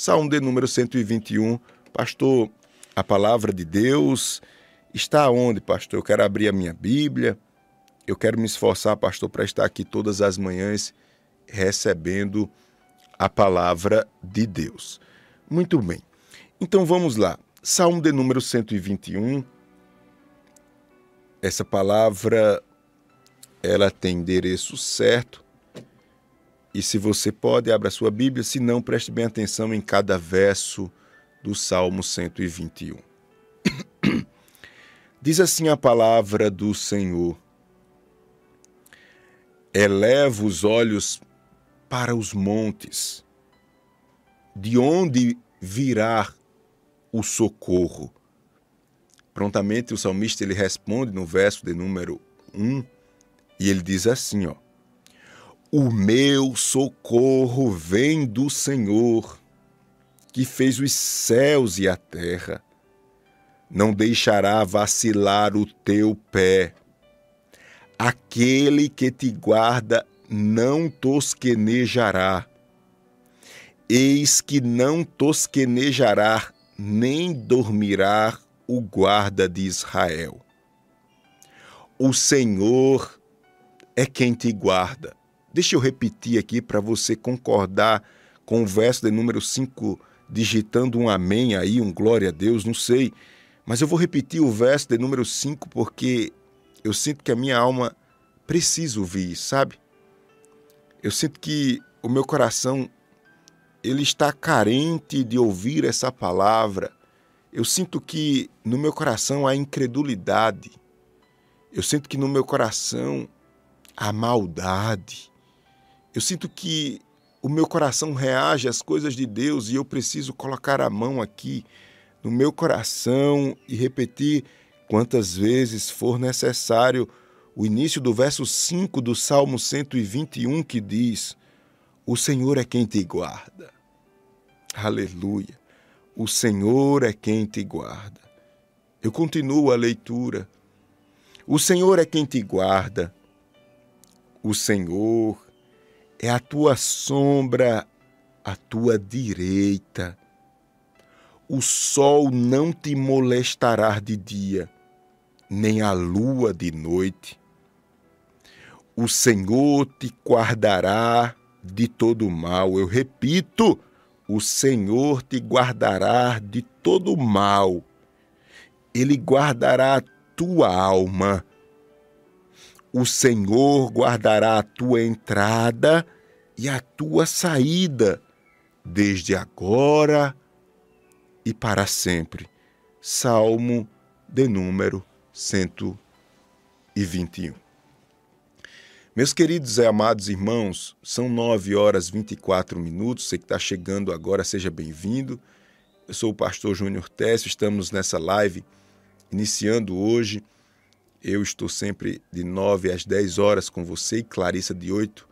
Salmo de número 121. Pastor, a palavra de Deus está onde, pastor? Eu quero abrir a minha Bíblia. Eu quero me esforçar, pastor, para estar aqui todas as manhãs recebendo a palavra de Deus. Muito bem. Então vamos lá. Salmo de número 121. Essa palavra ela tem endereço certo. E se você pode, abra sua Bíblia, se não, preste bem atenção em cada verso do Salmo 121. Diz assim a palavra do Senhor: Eleva os olhos para os montes, de onde virá o socorro? Prontamente o salmista ele responde no verso de número 1, e ele diz assim, ó: O meu socorro vem do Senhor, que fez os céus e a terra. Não deixará vacilar o teu pé. Aquele que te guarda não tosquenejará. Eis que não tosquenejará, nem dormirá o guarda de Israel. O Senhor é quem te guarda. Deixa eu repetir aqui para você concordar com o verso de número 5, digitando um amém aí, um glória a Deus, não sei. Mas eu vou repetir o verso de número 5 porque eu sinto que a minha alma precisa ouvir, sabe? Eu sinto que o meu coração ele está carente de ouvir essa palavra. Eu sinto que no meu coração há incredulidade. Eu sinto que no meu coração há maldade. Eu sinto que o meu coração reage às coisas de Deus e eu preciso colocar a mão aqui no meu coração e repetir quantas vezes for necessário o início do verso 5 do Salmo 121 que diz: O Senhor é quem te guarda. Aleluia. O Senhor é quem te guarda. Eu continuo a leitura. O Senhor é quem te guarda. O Senhor é a tua sombra à tua direita. O sol não te molestará de dia, nem a lua de noite. O Senhor te guardará de todo mal. Eu repito, o Senhor te guardará de todo mal. Ele guardará a tua alma. O Senhor guardará a tua entrada e a tua saída, desde agora e para sempre. Salmo de número 121. Meus queridos e amados irmãos, são 9 horas 24 minutos. Você que está chegando agora, seja bem-vindo. Eu sou o pastor Júnior Técio, estamos nessa live iniciando hoje. Eu estou sempre de 9 às 10 horas com você e Clarissa de 8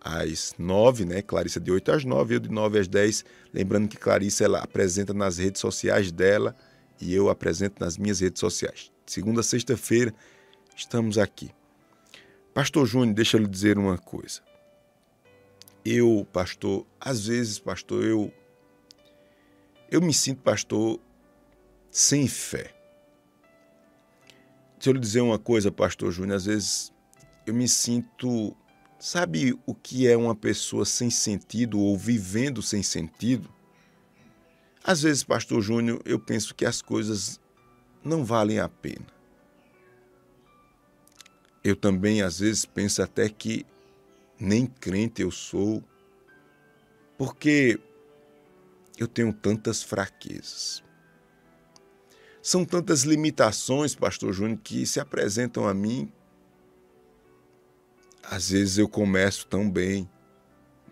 às 9, né? Clarissa de 8 às 9, eu de 9 às 10. Lembrando que Clarissa ela apresenta nas redes sociais dela e eu apresento nas minhas redes sociais. Segunda, sexta-feira, estamos aqui. Pastor Júnior, deixa eu lhe dizer uma coisa. Eu, pastor, às vezes, pastor, eu eu me sinto, pastor, sem fé. Deixa eu lhe dizer uma coisa, pastor Júnior, às vezes eu me sinto, sabe o que é uma pessoa sem sentido ou vivendo sem sentido? Às vezes, pastor Júnior, eu penso que as coisas não valem a pena. Eu também, às vezes, penso até que nem crente eu sou, porque eu tenho tantas fraquezas. São tantas limitações, Pastor Júnior, que se apresentam a mim. Às vezes eu começo tão bem,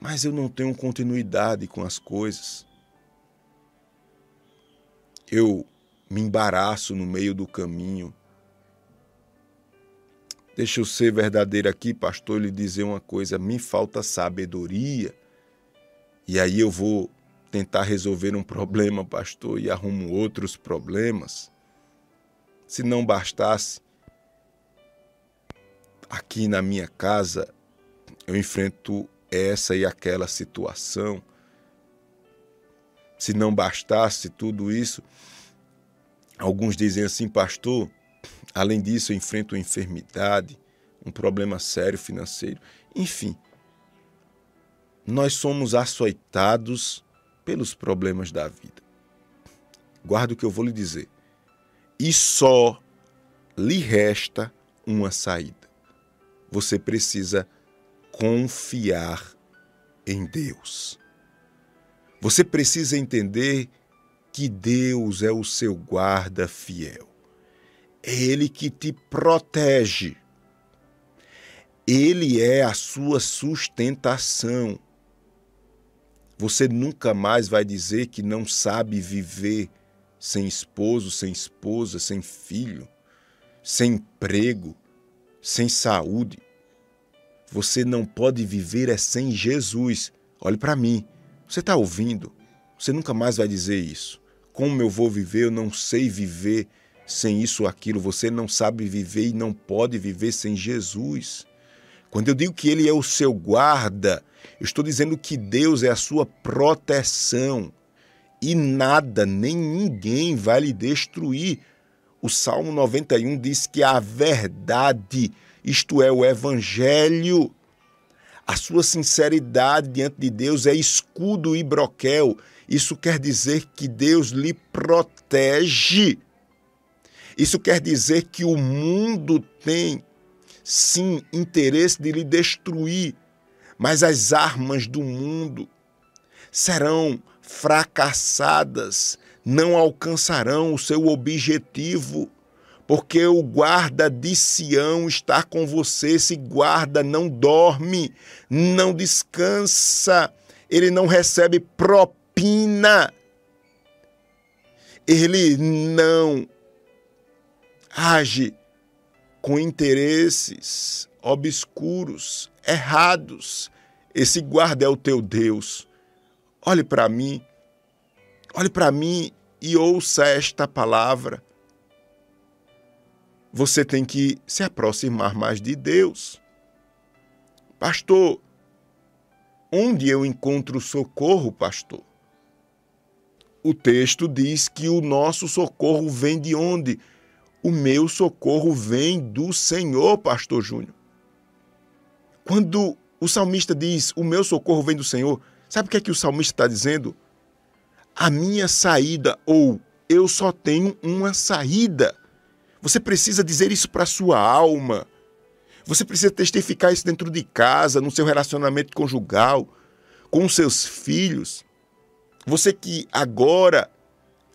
mas eu não tenho continuidade com as coisas. Eu me embaraço no meio do caminho Deixa eu ser verdadeiro aqui, pastor, lhe dizer uma coisa: me falta sabedoria. E aí eu vou tentar resolver um problema, pastor, e arrumo outros problemas. Se não bastasse, aqui na minha casa eu enfrento essa e aquela situação. Se não bastasse tudo isso, alguns dizem assim, pastor, além disso eu enfrento uma enfermidade, um problema sério financeiro, enfim. Nós somos açoitados pelos problemas da vida. Guarda o que eu vou lhe dizer. E só lhe resta uma saída. Você precisa confiar em Deus. Você precisa entender que Deus é o seu guarda fiel. É Ele que te protege. Ele é a sua sustentação. Você nunca mais vai dizer que não sabe viver sem esposo, sem esposa, sem filho, sem emprego, sem saúde. Você não pode viver é sem Jesus. Olhe para mim. Você está ouvindo? Você nunca mais vai dizer isso. Como eu vou viver? Eu não sei viver sem isso ou aquilo. Você não sabe viver e não pode viver sem Jesus. Quando eu digo que Ele é o seu guarda, eu estou dizendo que Deus é a sua proteção e nada, nem ninguém vai lhe destruir. O Salmo 91 diz que a verdade, isto é, o Evangelho, a sua sinceridade diante de Deus é escudo e broquel. Isso quer dizer que Deus lhe protege. Isso quer dizer que o mundo tem, sim, interesse de lhe destruir, mas as armas do mundo serão fracassadas, não alcançarão o seu objetivo, porque o guarda de Sião está com você. Esse guarda não dorme, não descansa, ele não recebe propina, ele não age com interesses obscuros, errados. Esse guarda é o teu Deus. Olhe para mim, olhe para mim e ouça esta palavra. Você tem que se aproximar mais de Deus. Pastor, onde eu encontro socorro, pastor? O texto diz que o nosso socorro vem de onde? O meu socorro vem do Senhor, pastor Júnior. Quando o salmista diz: O meu socorro vem do Senhor, sabe o que é que o salmista está dizendo? A minha saída, ou eu só tenho uma saída. Você precisa dizer isso para a sua alma. Você precisa testificar isso dentro de casa, no seu relacionamento conjugal, com seus filhos. Você que agora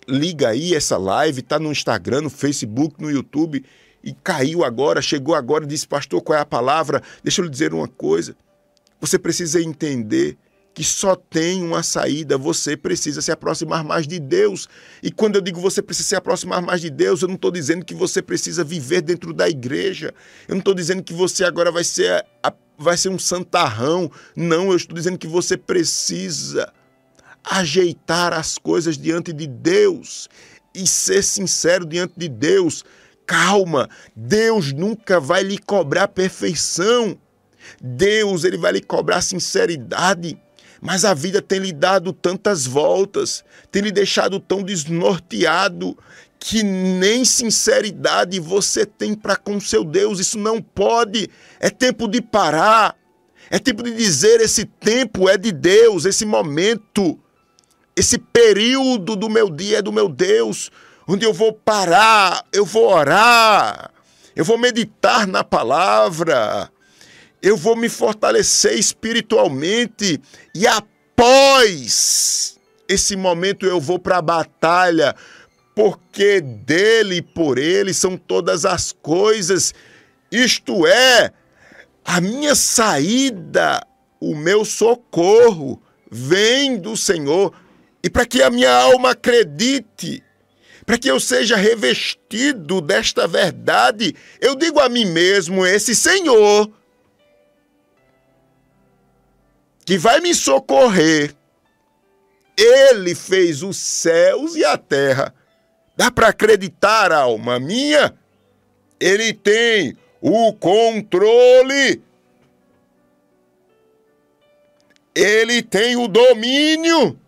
liga aí essa live, está no Instagram, no Facebook, no YouTube e caiu agora, chegou agora disse, pastor, qual é a palavra? Deixa eu lhe dizer uma coisa. Você precisa entender que só tem uma saída, você precisa se aproximar mais de Deus. E quando eu digo você precisa se aproximar mais de Deus, eu não estou dizendo que você precisa viver dentro da igreja. Eu não estou dizendo que você agora vai ser, vai ser um santarrão. Não, eu estou dizendo que você precisa ajeitar as coisas diante de Deus e ser sincero diante de Deus. Calma, Deus nunca vai lhe cobrar perfeição. Deus, ele vai lhe cobrar sinceridade. Mas a vida tem lhe dado tantas voltas, tem lhe deixado tão desnorteado, que nem sinceridade você tem para com seu Deus. Isso não pode. É tempo de parar. É tempo de dizer: esse tempo é de Deus, esse momento esse período do meu dia é do meu Deus, onde eu vou parar, eu vou orar, eu vou meditar na palavra, eu vou me fortalecer espiritualmente e após esse momento eu vou para a batalha, porque dele e por ele são todas as coisas. Isto é, a minha saída, o meu socorro vem do Senhor e para que a minha alma acredite, para que eu seja revestido desta verdade, eu digo a mim mesmo: esse Senhor que vai me socorrer, ele fez os céus e a terra. Dá para acreditar, alma minha? Ele tem o controle. Ele tem o domínio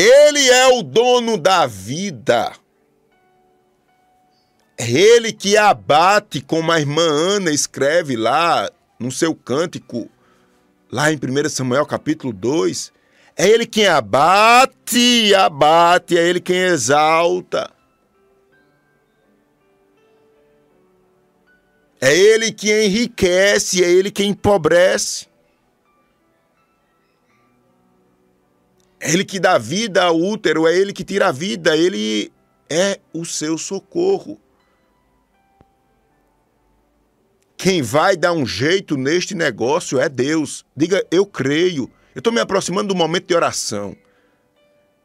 Ele é o dono da vida. É ele que abate, como a irmã Ana escreve lá no seu cântico, lá em 1 Samuel capítulo 2. É ele quem abate, abate, é ele quem exalta. É ele que enriquece, é ele quem empobrece. É ele que dá vida ao útero, é ele que tira a vida, ele é o seu socorro. Quem vai dar um jeito neste negócio é Deus. Diga, eu creio. Eu estou me aproximando do momento de oração.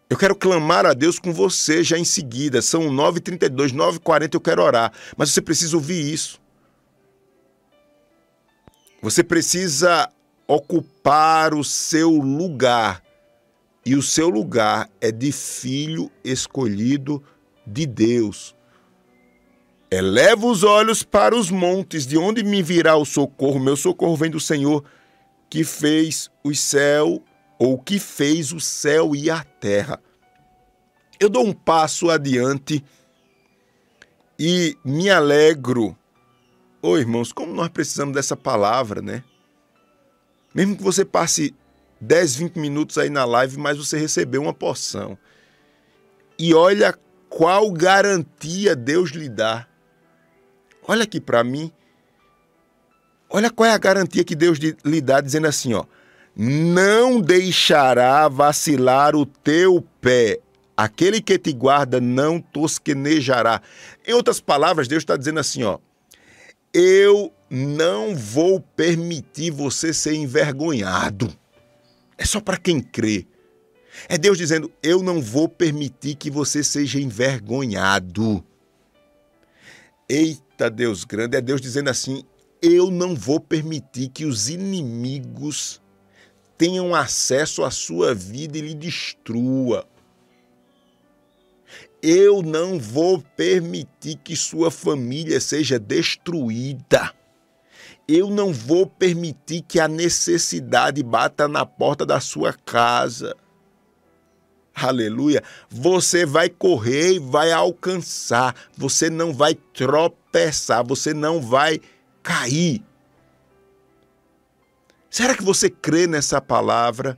Eu quero clamar a Deus com você já em seguida. São 9h32, 9h40 eu quero orar. Mas você precisa ouvir isso. Você precisa ocupar o seu lugar. E o seu lugar é de filho escolhido de Deus. Eleva os olhos para os montes, de onde me virá o socorro? Meu socorro vem do Senhor, que fez o céu, ou que fez o céu e a terra. Eu dou um passo adiante e me alegro. Ô oh, irmãos, como nós precisamos dessa palavra, né? Mesmo que você passe 10, 20 minutos aí na live, mas você recebeu uma porção. E olha qual garantia Deus lhe dá Olha aqui para mim. Olha qual é a garantia que Deus lhe dá, dizendo assim: ó, não deixará vacilar o teu pé. Aquele que te guarda não tosquenejará. Em outras palavras, Deus está dizendo assim: ó, eu não vou permitir você ser envergonhado. É só para quem crê. É Deus dizendo: eu não vou permitir que você seja envergonhado. Eita Deus grande, é Deus dizendo assim: eu não vou permitir que os inimigos tenham acesso à sua vida e lhe destrua. Eu não vou permitir que sua família seja destruída. Eu não vou permitir que a necessidade bata na porta da sua casa aleluia, você vai correr e vai alcançar, você não vai tropeçar, você não vai cair. Será que você crê nessa palavra?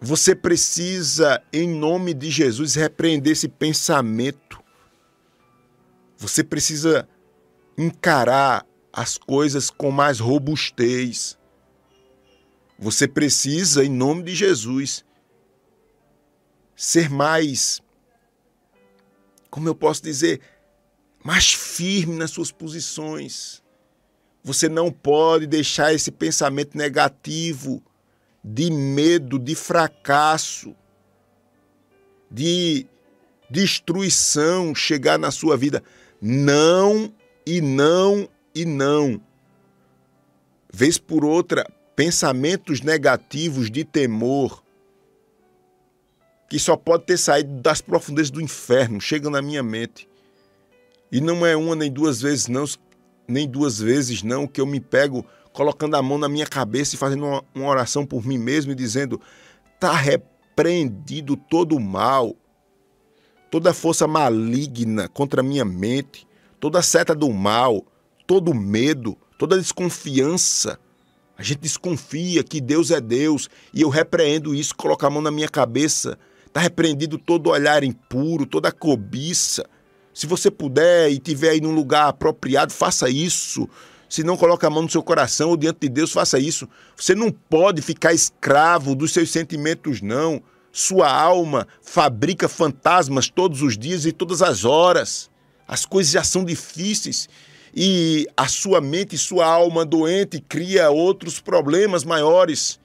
Você precisa, em nome de Jesus, repreender esse pensamento. Você precisa encarar as coisas com mais robustez. Você precisa, em nome de Jesus, ser mais, como eu posso dizer, mais firme nas suas posições. Você não pode deixar esse pensamento negativo de medo, de fracasso, de destruição chegar na sua vida. Não e não e não. Vez por outra, pensamentos negativos de temor, que só pode ter saído das profundezas do inferno, chega na minha mente. E não é uma nem duas vezes não, nem duas vezes não, que eu me pego colocando a mão na minha cabeça e fazendo uma, uma oração por mim mesmo e dizendo: está repreendido todo o mal, toda força maligna contra a minha mente, toda seta do mal, todo medo, toda desconfiança. A gente desconfia que Deus é Deus e eu repreendo isso, coloco a mão na minha cabeça Está repreendido todo olhar impuro, toda cobiça. Se você puder e tiver aí num lugar apropriado, faça isso. Se não coloca a mão no seu coração ou diante de Deus, faça isso. Você não pode ficar escravo dos seus sentimentos, não. Sua alma fabrica fantasmas todos os dias e todas as horas. As coisas já são difíceis e a sua mente sua alma doente cria outros problemas maiores.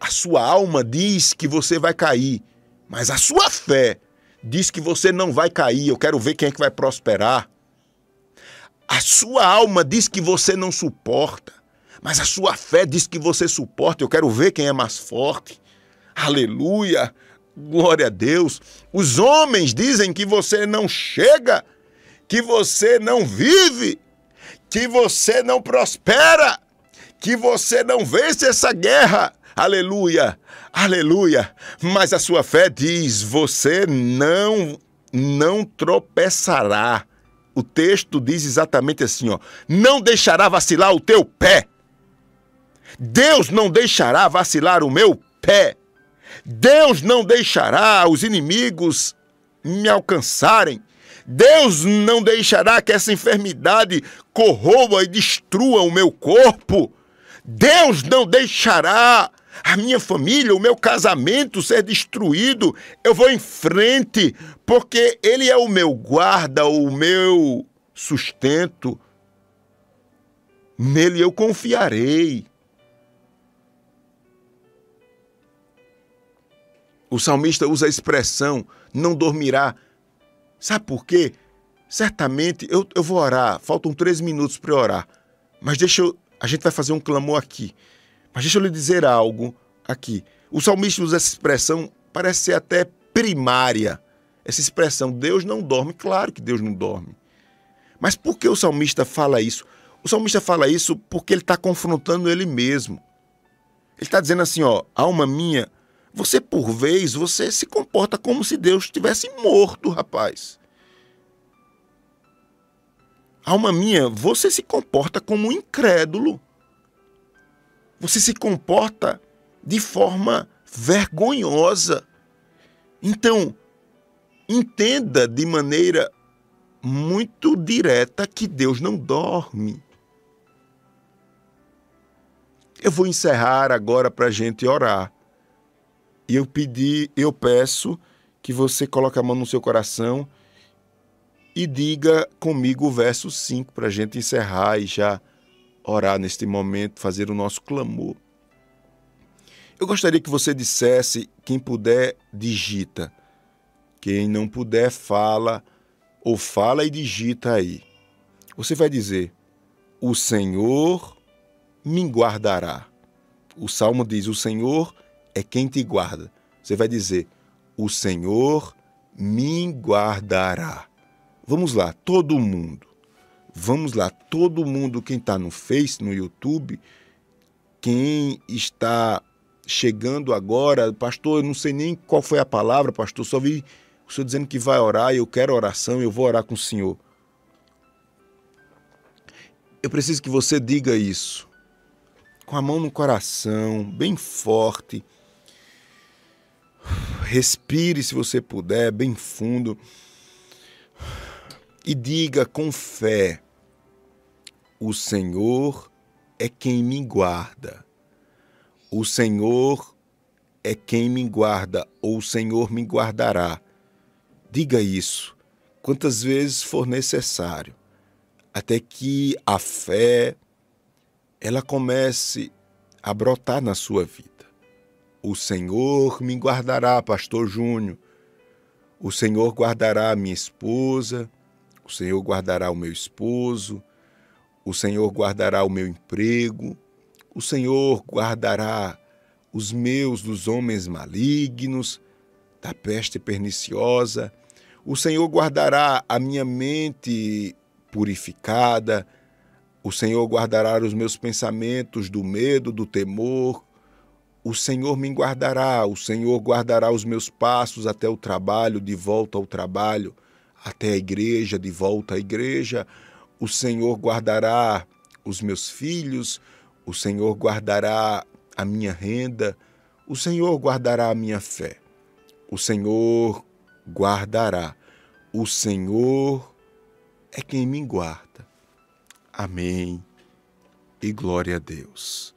A sua alma diz que você vai cair, mas a sua fé diz que você não vai cair. Eu quero ver quem é que vai prosperar. A sua alma diz que você não suporta, mas a sua fé diz que você suporta. Eu quero ver quem é mais forte. Aleluia! Glória a Deus. Os homens dizem que você não chega, que você não vive, que você não prospera, que você não vence essa guerra aleluia, aleluia. Mas a sua fé diz: você não não tropeçará. O texto diz exatamente assim, ó: não deixará vacilar o teu pé. Deus não deixará vacilar o meu pé. Deus não deixará os inimigos me alcançarem. Deus não deixará que essa enfermidade corroa e destrua o meu corpo. Deus não deixará a minha família, o meu casamento ser destruído. Eu vou em frente, porque Ele é o meu guarda, o meu sustento. Nele eu confiarei. O salmista usa a expressão não dormirá. Sabe por quê? Certamente eu, eu vou orar, faltam três minutos para orar, mas deixa eu. A gente vai fazer um clamor aqui. Mas deixa eu lhe dizer algo aqui. O salmista usa essa expressão, parece ser até primária. Essa expressão, Deus não dorme. Claro que Deus não dorme. Mas por que o salmista fala isso? O salmista fala isso porque ele está confrontando ele mesmo. Ele está dizendo assim: ó, alma minha, você, por vez, você se comporta como se Deus tivesse morto, rapaz. Alma minha, você se comporta como um incrédulo. Você se comporta de forma vergonhosa. Então, entenda de maneira muito direta que Deus não dorme. Eu vou encerrar agora para a gente orar. E eu pedi, eu peço que você coloque a mão no seu coração e diga comigo o verso 5 para a gente encerrar e já orar neste momento, fazer o nosso clamor. Eu gostaria que você dissesse, quem puder, digita. Quem não puder, fala, ou fala e digita aí. Você vai dizer: O Senhor me guardará. O salmo diz: O Senhor é quem te guarda. Você vai dizer: O Senhor me guardará. Vamos lá, todo mundo. Vamos lá, todo mundo, quem está no Face, no YouTube, quem está chegando agora, pastor, eu não sei nem qual foi a palavra, pastor, só vi o senhor dizendo que vai orar, eu quero oração, eu vou orar com o senhor. Eu preciso que você diga isso, com a mão no coração, bem forte, Respire se você puder, bem fundo. E diga com fé: O Senhor é quem me guarda. O Senhor é quem me guarda, ou o Senhor me guardará. Diga isso quantas vezes for necessário, até que a fé ela comece a brotar na sua vida. O Senhor me guardará, Pastor Júnior. O Senhor guardará a minha esposa. O Senhor guardará o meu esposo. O Senhor guardará o meu emprego. O Senhor guardará os meus dos homens malignos, da peste perniciosa. O Senhor guardará a minha mente purificada. O Senhor guardará os meus pensamentos do medo, do temor. O Senhor me guardará, o Senhor guardará os meus passos até o trabalho, de volta ao trabalho, até a igreja, de volta à igreja. O Senhor guardará os meus filhos, o Senhor guardará a minha renda, o Senhor guardará a minha fé. O Senhor guardará. O Senhor é quem me guarda. Amém. E glória a Deus.